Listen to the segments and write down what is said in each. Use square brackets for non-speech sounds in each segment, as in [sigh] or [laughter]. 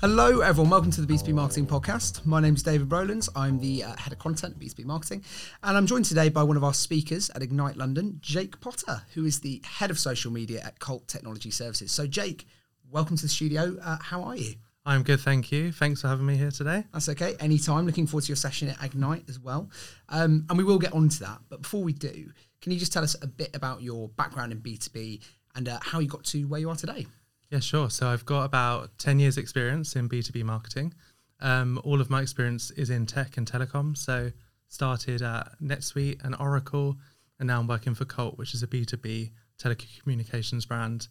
Hello, everyone. Welcome to the B2B Marketing Podcast. My name is David Rowlands. I'm the uh, head of content at B2B Marketing. And I'm joined today by one of our speakers at Ignite London, Jake Potter, who is the head of social media at Colt Technology Services. So, Jake, welcome to the studio. Uh, how are you? I'm good, thank you. Thanks for having me here today. That's okay. Anytime. Looking forward to your session at Ignite as well. Um, and we will get on to that. But before we do, can you just tell us a bit about your background in B2B and uh, how you got to where you are today? Yeah, sure. So I've got about 10 years experience in B2B marketing. Um, all of my experience is in tech and telecom. So started at NetSuite and Oracle, and now I'm working for Colt, which is a B2B telecommunications brand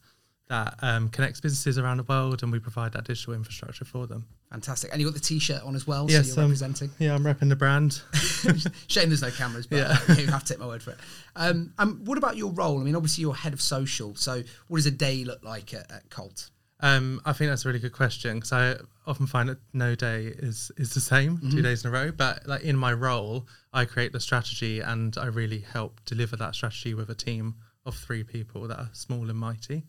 that um, connects businesses around the world, and we provide that digital infrastructure for them. Fantastic. And you got the T-shirt on as well, yes, so you're um, representing. Yeah, I'm repping the brand. [laughs] Shame there's no cameras, but Yeah. uh, you have to take my word for it. Um, um, what about your role? I mean, obviously you're head of social. So what does a day look like at, at Colt? Um, I think that's a really good question because I often find that no day is is the same two days in a row. But like in my role, I create the strategy and I really help deliver that strategy with a team of three people that are small and mighty.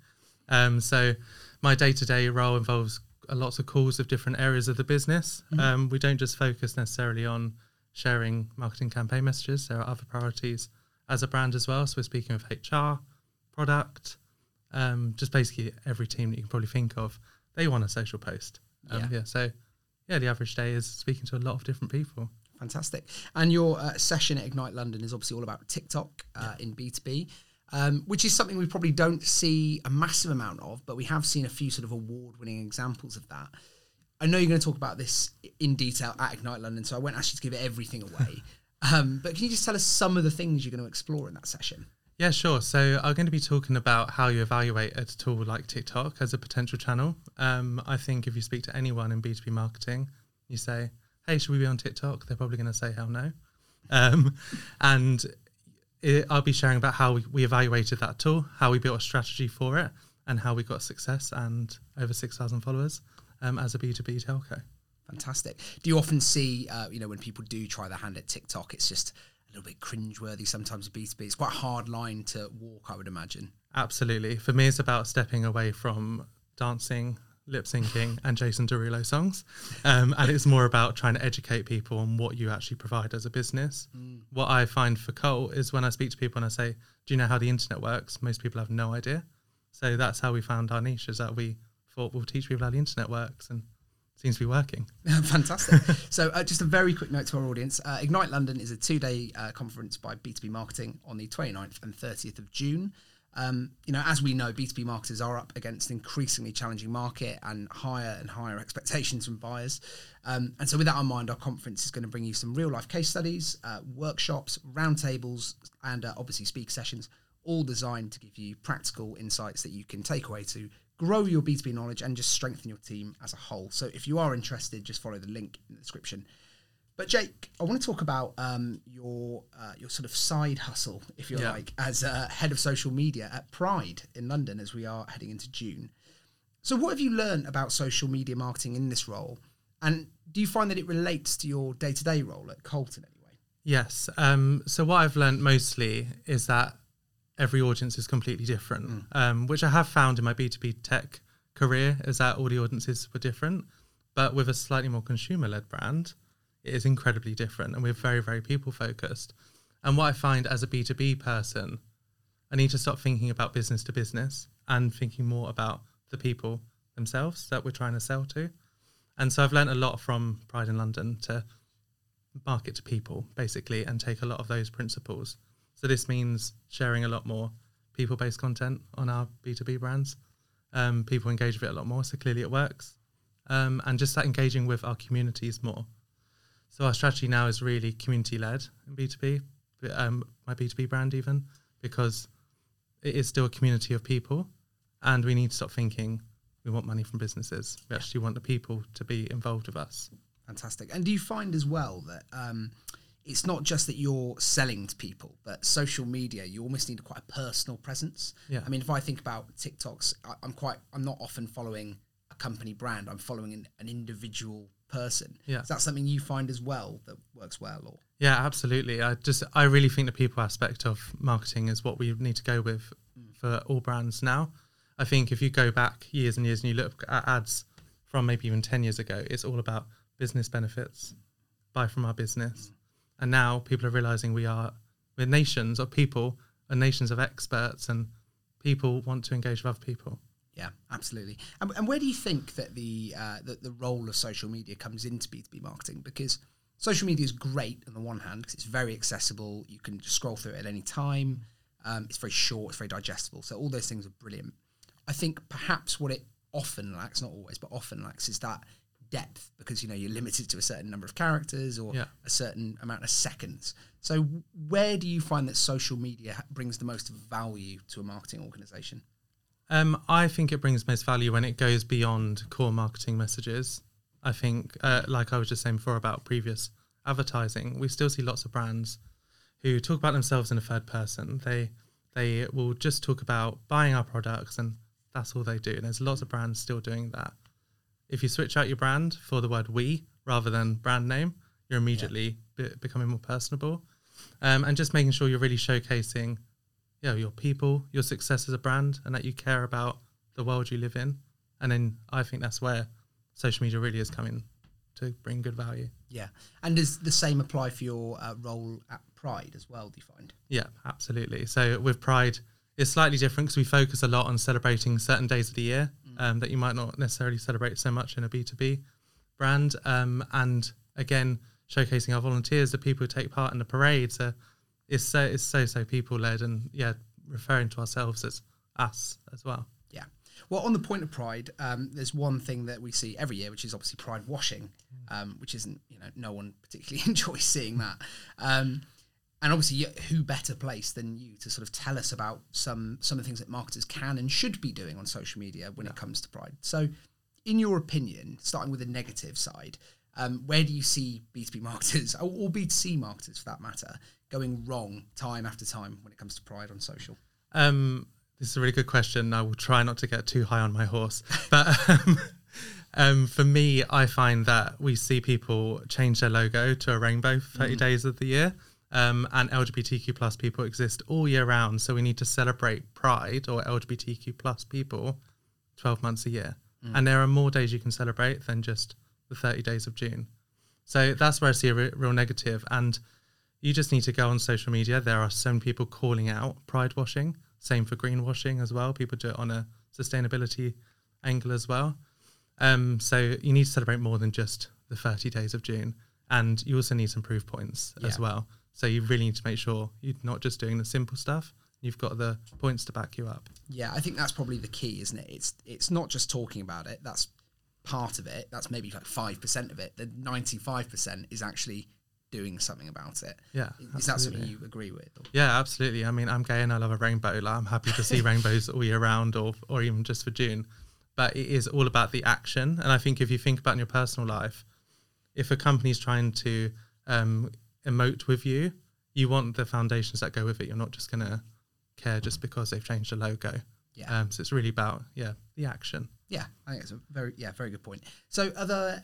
Um, so my day to day role involves lots of calls of different areas of the business. Um, we don't just focus necessarily on sharing marketing campaign messages. There are other priorities as a brand as well. So we're speaking with HR, product, um, just basically every team that you can probably think of, they want a social post. Um, Yeah. yeah. So, yeah, the average day is speaking to a lot of different people. Fantastic. And your uh, session at Ignite London is obviously all about TikTok uh, in B2B, um, which is something we probably don't see a massive amount of, but we have seen a few sort of award winning examples of that. I know you're going to talk about this in detail at Ignite London, so I won't ask you to give everything away. [laughs] um, but can you just tell us some of the things you're going to explore in that session? Yeah, sure. So I'm going to be talking about how you evaluate a tool like TikTok as a potential channel. Um, I think if you speak to anyone in B2B marketing, you say, hey, should we be on TikTok? They're probably going to say, hell no. Um, and it, I'll be sharing about how we, we evaluated that tool, how we built a strategy for it, and how we got success and over 6,000 followers um, as a B2B telco. Fantastic. Do you often see, uh, you know, when people do try their hand at TikTok, it's just a little bit cringeworthy sometimes with B2B. It's quite a hard line to walk, I would imagine. Absolutely. For me, it's about stepping away from dancing, lip syncing, and Jason Derulo songs. Um, and it's more about trying to educate people on what you actually provide as a business. What I find for Colt is when I speak to people and I say, Do you know how the internet works? Most people have no idea. So that's how we found our niche, is that we thought we'll teach people how the internet works and it seems to be working. [laughs] Fantastic. so, uh, just a very quick note to our audience uh, Ignite London is a two day uh, conference by B2B Marketing on the 29th and 30th of June. Um, you know, as we know, B2B marketers are up against an increasingly challenging market and higher and higher expectations from buyers. Um, and so, with that in mind, our conference is going to bring you some real life case studies, uh, workshops, roundtables, and uh, obviously speaker sessions, all designed to give you practical insights that you can take away to grow your B2B knowledge and just strengthen your team as a whole. So, if you are interested, just follow the link in the description. But Jake, I want to talk about um, your uh, your sort of side hustle, if you Yeah. like, as uh, head of social media at Pride in London as we are heading into June. So, what have you learned about social media marketing in this role, and do you find that it relates to your day to day role at Colton anyway? Yes. Um, so what I've learned mostly is that every audience is completely different, um, which I have found in my B2B tech career is that all the audiences were different. But with a slightly more consumer led brand, it is incredibly different and we're very, very people focused. And what I find as a B2B person, I need to stop thinking about business to business and thinking more about the people themselves that we're trying to sell to. And so I've learned a lot from Pride in London to market to people basically and take a lot of those principles. So this means sharing a lot more people-based content on our B2B brands. Um, people engage with it a lot more, so clearly it works. Um, and just that engaging with our communities more. So our strategy now is really community-led in B2B, um, my B2B brand even, because it is still a community of people and we need to stop thinking we want money from businesses. We actually want the people to be involved with us. Fantastic. And do you find as well that um, it's not just that you're selling to people, but social media, you almost need quite a personal presence. Yeah. I mean, if I think about TikToks, I, I'm quite, I'm not often following a company brand. I'm following an, an individual person. Yeah. Is that something you find as well that works well? Or Yeah, absolutely. I just I really think the people aspect of marketing is what we need to go with mm. for all brands now. I think if you go back years and years and you look at ads from maybe even 10 years ago, it's all about business benefits, buy from our business. Mm. And now people are realizing we are, we're nations of people and nations of experts, and people want to engage with other people. Yeah, absolutely. And, and where do you think that the uh, that the role of social media comes into B two B marketing? Because social media is great on the one hand because it's very accessible. You can just scroll through it at any time. Um, it's very short. It's very digestible. So all those things are brilliant. I think perhaps what it often lacks, not always, but often lacks, is that depth because you know you're limited to a certain number of characters or Yeah. a certain amount of seconds. So where do you find that social media brings the most value to a marketing organization? Um, I think it brings most value when it goes beyond core marketing messages. I think, uh, like I was just saying before about previous advertising, we still see lots of brands who talk about themselves in a third person. They they will just talk about buying our products, and that's all they do. And there's lots of brands still doing that. If you switch out your brand for the word "we" rather than brand name, you're immediately be- becoming more personable, um, and just making sure you're really showcasing you know, your people, your success as a brand, and that you care about the world you live in. And then I think that's where social media really is coming to bring good value. Yeah, and does the same apply for your uh, role at Pride as well? Do you find? Yeah, absolutely. So with Pride, it's slightly different because we focus a lot on celebrating certain days of the year um, that you might not necessarily celebrate so much in a B2B brand. Um, and again, showcasing our volunteers, the people who take part in the parades. Uh, it's so, it's so, so people led and yeah, referring to ourselves as us as well. Yeah. Well, on the point of Pride, um, there's one thing that we see every year, which is obviously Pride washing, um, which isn't you know no one particularly [laughs] enjoys seeing that. Um, and obviously, who better place than you to sort of tell us about some some of the things that marketers can and should be doing on social media when it comes to Pride? So, in your opinion, starting with the negative side, um, where do you see B2B marketers [laughs] or, or B2C marketers for that matter going wrong time after time when it comes to Pride on social? Um, this is a really good question. I will try not to get too high on my horse, but [laughs] um, um, for me, I find that we see people change their logo to a rainbow for 30 days of the year, um, and LGBTQ plus people exist all year round. So we need to celebrate Pride or LGBTQ plus people 12 months a year, and there are more days you can celebrate than just the 30 days of June. So that's where I see a re- real negative, and you just need to go on social media. There are so many people calling out pride washing. Same for greenwashing as well. People do it on a sustainability angle as well. Um, so you need to celebrate more than just the 30 days of June. And you also need some proof points as well. So you really need to make sure you're not just doing the simple stuff. You've got the points to back you up. Yeah, I think that's probably the key, isn't it? It's it's not just talking about it. That's part of it. That's maybe like five percent of it. The ninety five percent is actually doing something about it. Yeah, Is that something you agree with? Or- Yeah, absolutely. I mean, I'm gay and I love a rainbow. Like, I'm happy to see [laughs] rainbows all year round, or or even just for June. But it is all about the action. And I think if you think about in your personal life, if a company's trying to um, emote with you, you want the foundations that go with it. You're not just gonna care just because they've changed the logo. Yeah. Um, so it's really about yeah the action. Yeah, I think it's a very yeah very good point. So, other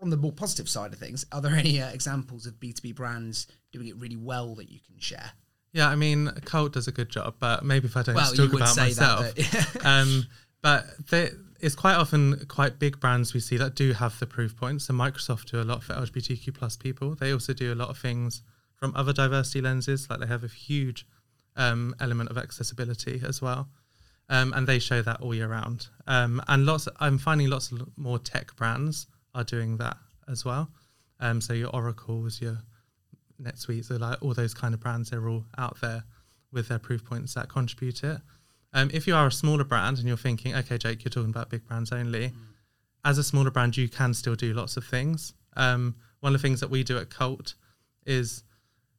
on the more positive side of things? Are there any uh, examples of B two B brands doing it really well that you can share? Yeah, I mean, Colt does a good job, but maybe if I don't Well, talk about say myself, that. but- [laughs] um, but they, it's quite often quite big brands we see that do have the proof points. So Microsoft do a lot for LGBTQ plus people. They also do a lot of things from other diversity lenses, like they have a huge um, element of accessibility as well, um, and they show that all year round. Um, and lots, I'm finding lots of more tech brands are doing that as well. Um, so your Oracles, your NetSuite, so like all those kind of brands, they're all out there with their proof points that contribute it. Um, if you are a smaller brand and you're thinking, okay, Jake, you're talking about big brands only, as a smaller brand, you can still do lots of things. Um, one of the things that we do at Colt is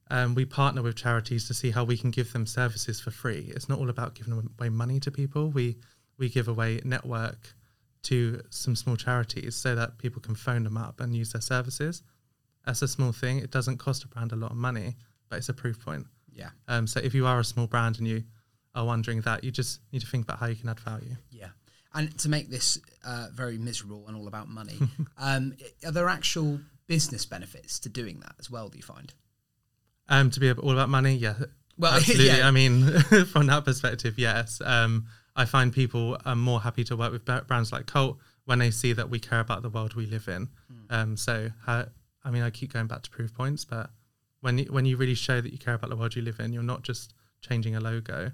um, we partner with charities to see how we can give them services for free. It's not all about giving away money to people. We we give away network to some small charities so that people can phone them up and use their services. That's a small thing. It doesn't cost a brand a lot of money, but it's a proof point. yeah, Um, so if you are a small brand and you are wondering that, you just need to think about how you can add value. yeah. And to make this uh, very miserable and all about money, [laughs] um, are there actual business benefits to doing that as well? Do you find? Um, to be all about money, yeah, Well, [laughs] absolutely. yeah. I mean, [laughs] from that perspective, yes. Um, I find people are more happy to work with brands like Colt, when they see that we care about the world we live in. Hmm. Um, so, how, I mean, I keep going back to proof points, but when you, when you really show that you care about the world you live in, you're not just changing a logo,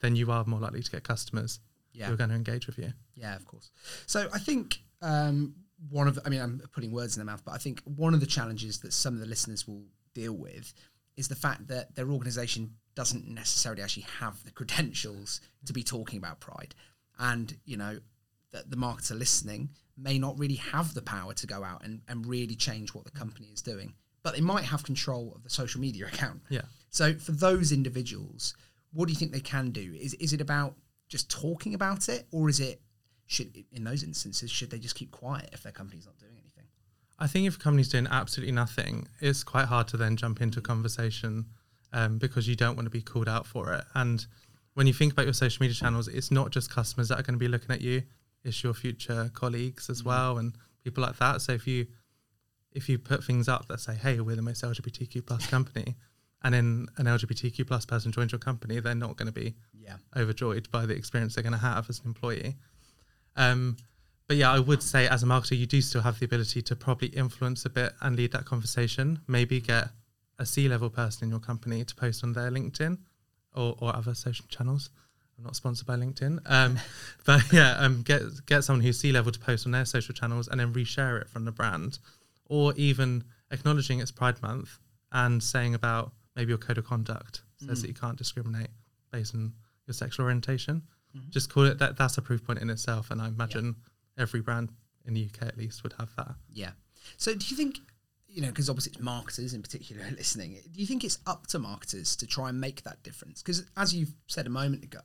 then you are more likely to get customers Yeah. who are going to engage with you. Yeah, of course. So I think um, one of, I mean, I'm putting words in their mouth, but I think one of the challenges that some of the listeners will deal with is the fact that their organization doesn't necessarily actually have the credentials to be talking about pride. And, you know, that the marketer listening may not really have the power to go out and, and really change what the company is doing, but they might have control of the social media [laughs] account. Yeah. So for those individuals, what do you think they can do? Is is it about just talking about it, or is it should in those instances should they just keep quiet if their company's not doing anything? I think if a company's doing absolutely nothing, it's quite hard to then jump into a conversation um, because you don't want to be called out for it. And when you think about your social media channels, it's not just customers that are going to be looking at you; it's your future colleagues as well and people like that. So if you if you put things up that say, "Hey, we're the most LGBTQ plus [laughs] company," and then an LGBTQ plus person joins your company, they're not going to be Yeah, overjoyed by the experience they're going to have as an employee. Um, but yeah, I would say as a marketer, you do still have the ability to probably influence a bit and lead that conversation. Maybe get a C level person in your company to post on their LinkedIn or, or other social channels. I'm not sponsored by LinkedIn, um, [laughs] but yeah, um, get get someone who's C level to post on their social channels and then reshare it from the brand, or even acknowledging it's Pride Month and saying about maybe your code of conduct says that you can't discriminate based on your sexual orientation. Just call it that. That's a proof point in itself, and I imagine every brand in the UK at least would have that. yeah. So do you think you know because obviously it's marketers in particular [laughs] listening? Do you think it's up to marketers to try and make that difference? Because as you've said a moment ago.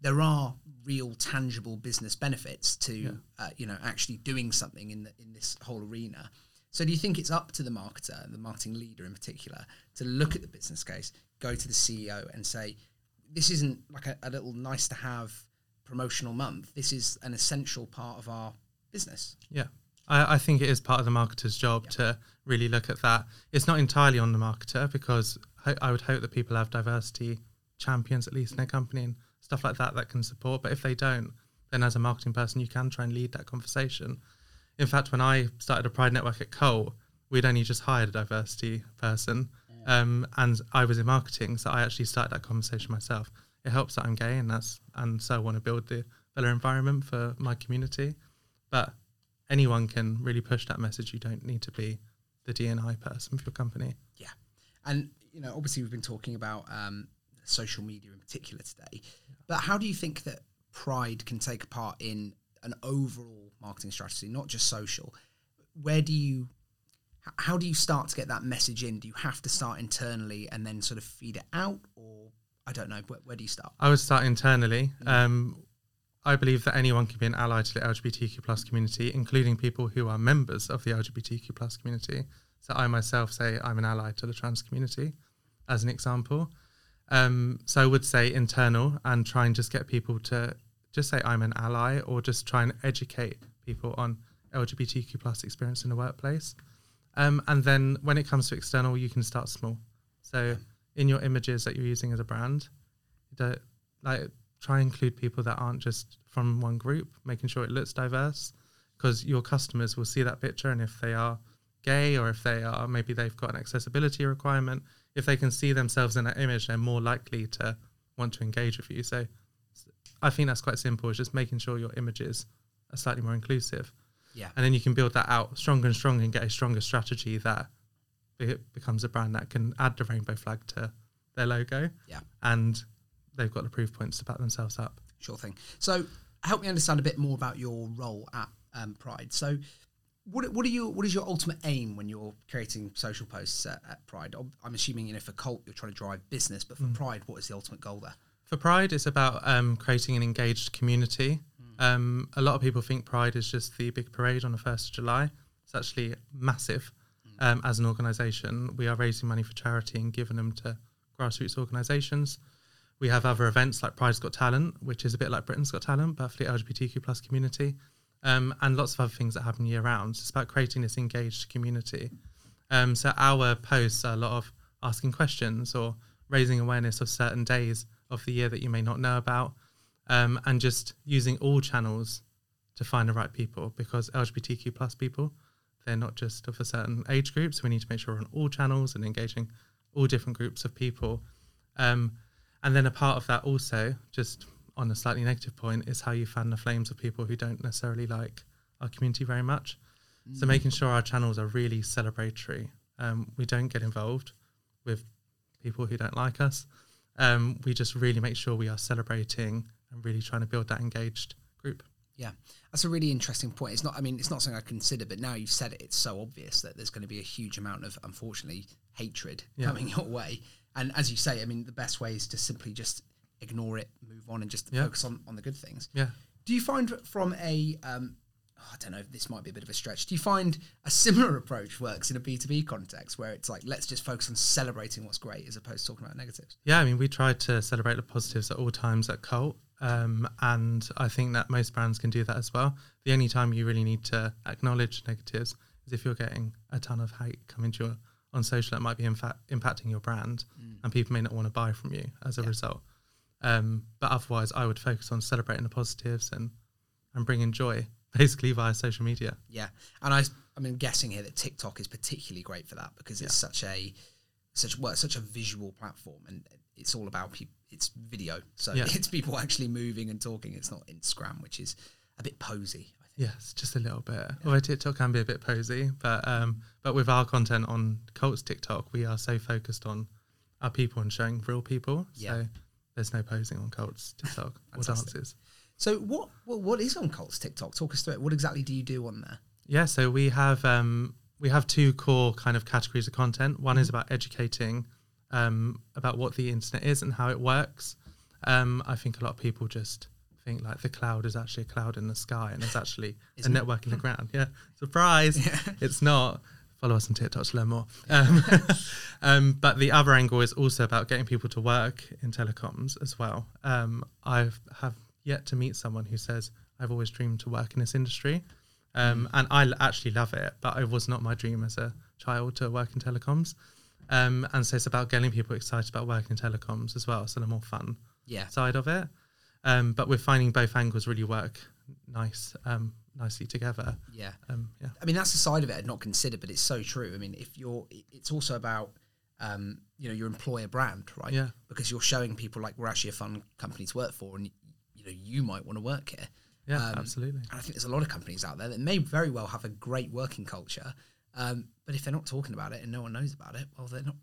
There are real tangible business benefits to uh, you know actually doing something in the, in this whole arena. So do you think it's up to the marketer, the marketing leader in particular, to look at the business case, go to the CEO and say, this isn't like a, a little nice to have promotional month. This is an essential part of our business. Yeah. I, I think it is part of the marketer's job to really look at that. It's not entirely on the marketer because ho- I would hope that people have diversity champions at least in their company and stuff like that that can support. But if they don't, then as a marketing person, you can try and lead that conversation. In fact, when I started a Pride Network at Colt, we'd only just hired a diversity person, um, and I was in marketing, so I actually started that conversation myself. It helps that I'm gay, and that's and so I want to build the better environment for my community. But anyone can really push that message. You don't need to be the DNI person for your company. Yeah. And, you know, obviously we've been talking about um, social media in particular today, but how do you think that Pride can take part in an overall marketing strategy, not just social? Where do you, how do you start to get that message in? Do you have to start internally and then sort of feed it out? Or, I don't know, where, where do you start? I would start internally. Um, I believe that anyone can be an ally to the LGBTQ plus community, including people who are members of the LGBTQ plus community. So I myself say I'm an ally to the trans community, as an example. Um, so I would say internal and try and just get people to just say I'm an ally, or just try and educate people on LGBTQ plus experience in the workplace. Um, and then when it comes to external, you can start small. So in your images that you're using as a brand, don't, like try and include people that aren't just from one group, making sure it looks diverse, because your customers will see that picture, and if they are gay or if they are maybe they've got an accessibility requirement, if they can see themselves in that image, they're more likely to want to engage with you. So I think that's quite simple. It's just making sure your images are slightly more inclusive, Yeah. and then you can build that out stronger and stronger and get a stronger strategy that be- becomes a brand that can add the rainbow flag to their logo Yeah. and they've got the proof points to back themselves up. Sure thing. So, help me understand a bit more about your role at um, Pride. So, what what are you what is your ultimate aim when you're creating social posts at, at Pride? I'm assuming you know for Colt you're trying to drive business, but for Pride, what is the ultimate goal there? For Pride, it's about um, creating an engaged community. Um, a lot of people think Pride is just the big parade on the 1st of July. It's actually massive. Um, as an organisation, we are raising money for charity and giving them to grassroots organisations. We have other events like Pride's Got Talent, which is a bit like Britain's Got Talent, but for the LGBTQ plus community, um, and lots of other things that happen year round. It's about creating this engaged community. Um, so our posts are a lot of asking questions or raising awareness of certain days of the year that you may not know about, um, and just using all channels to find the right people because LGBTQ plus people, they're not just of a certain age group. So we need to make sure we're on all channels and engaging all different groups of people. Um, and then a part of that also, just on a slightly negative point, is how you fan the flames of people who don't necessarily like our community very much. Mm. So making sure our channels are really celebratory. Um, we don't get involved with people who don't like us. Um, we just really make sure we are celebrating and really trying to build that engaged group. Yeah, that's a really interesting point. It's not, I mean, it's not something I consider, but now you've said it, it's so obvious that there's going to be a huge amount of, unfortunately, hatred yeah. coming your way. And as you say, I mean, the best way is to simply just ignore it, move on, and just yeah. focus on, on the good things. Yeah. Do you find from a um, I don't know, this might be a bit of a stretch. Do you find a similar [laughs] approach works in a B2B context where it's like, let's just focus on celebrating what's great as opposed to talking about negatives? Yeah, I mean, we try to celebrate the positives at all times at Colt. Um, and I think that most brands can do that as well. The only time you really need to acknowledge negatives is if you're getting a ton of hate coming to you on social that might be impacting your brand mm. and people may not want to buy from you as a yeah. result. Um, but otherwise, I would focus on celebrating the positives and, and bringing joy [laughs] basically via social media. Yeah, and I I'm guessing here that TikTok is particularly great for that because it's yeah. such a such well such a visual platform and it's all about people. It's video, so yeah. it's people actually moving and talking. It's not Instagram, which is a bit posy. Yes, just a little bit. Yeah. Although TikTok can be a bit posy, but um, but with our content on Colt's TikTok, we are so focused on our people and showing real people. Yeah. So there's no posing on Colt's TikTok or dances. So what, what what is on Colt's TikTok? Talk us through it. What exactly do you do on there? Yeah, so we have um, we have two core kind of categories of content. One mm-hmm. is about educating um, about what the internet is and how it works. Um, I think a lot of people just think like the cloud is actually a cloud in the sky and it's actually a network in the ground. Yeah, surprise! Yeah. It's not. Follow us on TikTok to learn more. Um, [laughs] um, but the other angle is also about getting people to work in telecoms as well. Um, I have yet to meet someone who says, I've always dreamed to work in this industry. Um, mm. And I actually love it, but it was not my dream as a child to work in telecoms. Um, and so it's about getting people excited about working in telecoms as well. So the more fun yeah. side of it. Um, but we're finding both angles really work nice, um, nicely together. Yeah. Um, yeah. I mean, that's the side of it I'd not considered, but it's so true. I mean, if you're, it's also about, um, you know, your employer brand, right? Yeah. Because you're showing people like we're actually a fun company to work for, and you know you might want to work here. Yeah, um, absolutely. And I think there's a lot of companies out there that may very well have a great working culture, um, but if they're not talking about it and no one knows about it, well, they're not.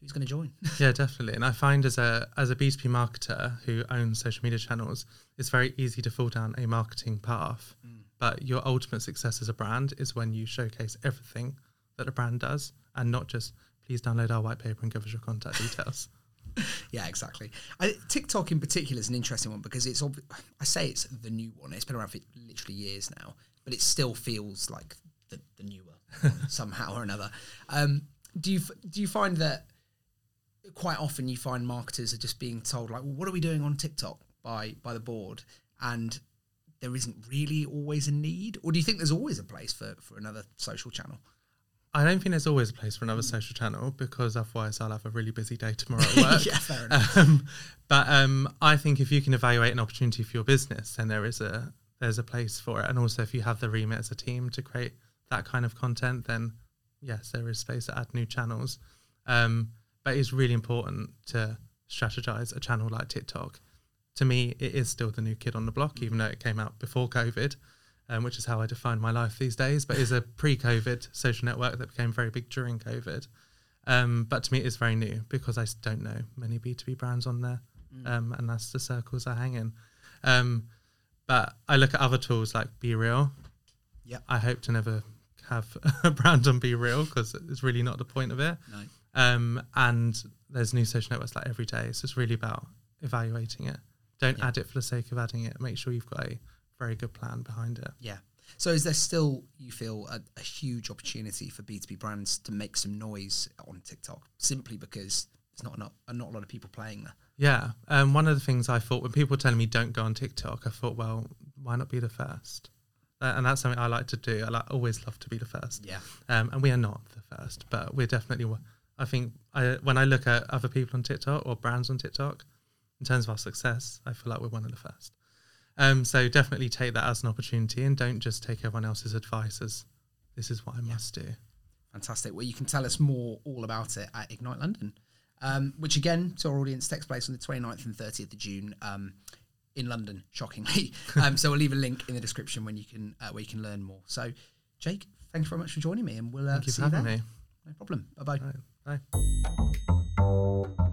Who's going to join? [laughs] yeah, definitely. And I find as a as a B two B marketer who owns social media channels, it's very easy to fall down a marketing path. Mm. But your ultimate success as a brand is when you showcase everything that a brand does, and not just please download our white paper and give us your contact details. [laughs] yeah, exactly. I, TikTok in particular is an interesting one because it's. Ob- I say it's the new one. It's been around for literally years now, but it still feels like the, the newer [laughs] somehow or another. Um, do you do you find that quite often you find marketers are just being told like, well, what are we doing on TikTok by by the board, and there isn't really always a need, or do you think there's always a place for for another social channel? I don't think there's always a place for another social channel because otherwise I'll have a really busy day tomorrow [laughs] at work. yeah, fair enough. Um, but um, I think if you can evaluate an opportunity for your business, then there is a there's a place for it. And also, if you have the remit as a team to create that kind of content, then yes, there is space to add new channels. Um, but it's really important to strategize a channel like TikTok. To me, it is still the new kid on the block, even though it came out before COVID um, which is how I define my life these days, but is a pre-COVID social network that became very big during COVID. Um, but to me, it's very new because I don't know many B2B brands on there, mm. um, and that's the circles I hang in. Um, but I look at other tools like BeReal. Yeah, I hope to never have a [laughs] brand on BeReal because it's really not the point of it. No. Um, and there's new social networks like every day, so it's really about evaluating it. Don't yeah. add it for the sake of adding it. Make sure you've got a very good plan behind it. Yeah. So is there still, you feel, a, a, huge opportunity for B2B brands to make some noise on TikTok simply because there's not enough, not a lot of people playing there? Yeah. Um, one of the things I thought when people were telling me don't go on TikTok, I thought, well, why not be the first? Uh, and that's something I like to do. I like, always love to be the first. Yeah. Um, and we are not the first, but we're definitely, I think I, when I look at other people on TikTok or brands on TikTok, in terms of our success, I feel like we're one of the first. Um, so definitely take that as an opportunity and don't just take everyone else's advice as this is what I must do. Fantastic. Well, you can tell us more all about it at Ignite London, um, which again, to our audience, takes place on the 29th and 30th of June um, in London, shockingly. [laughs] um, so we'll leave a link in the description when you can uh, where you can learn more. So, Jake, thank you very much for joining me, and we'll uh, Thank you see for you having there. me. No problem. Bye bye. Bye.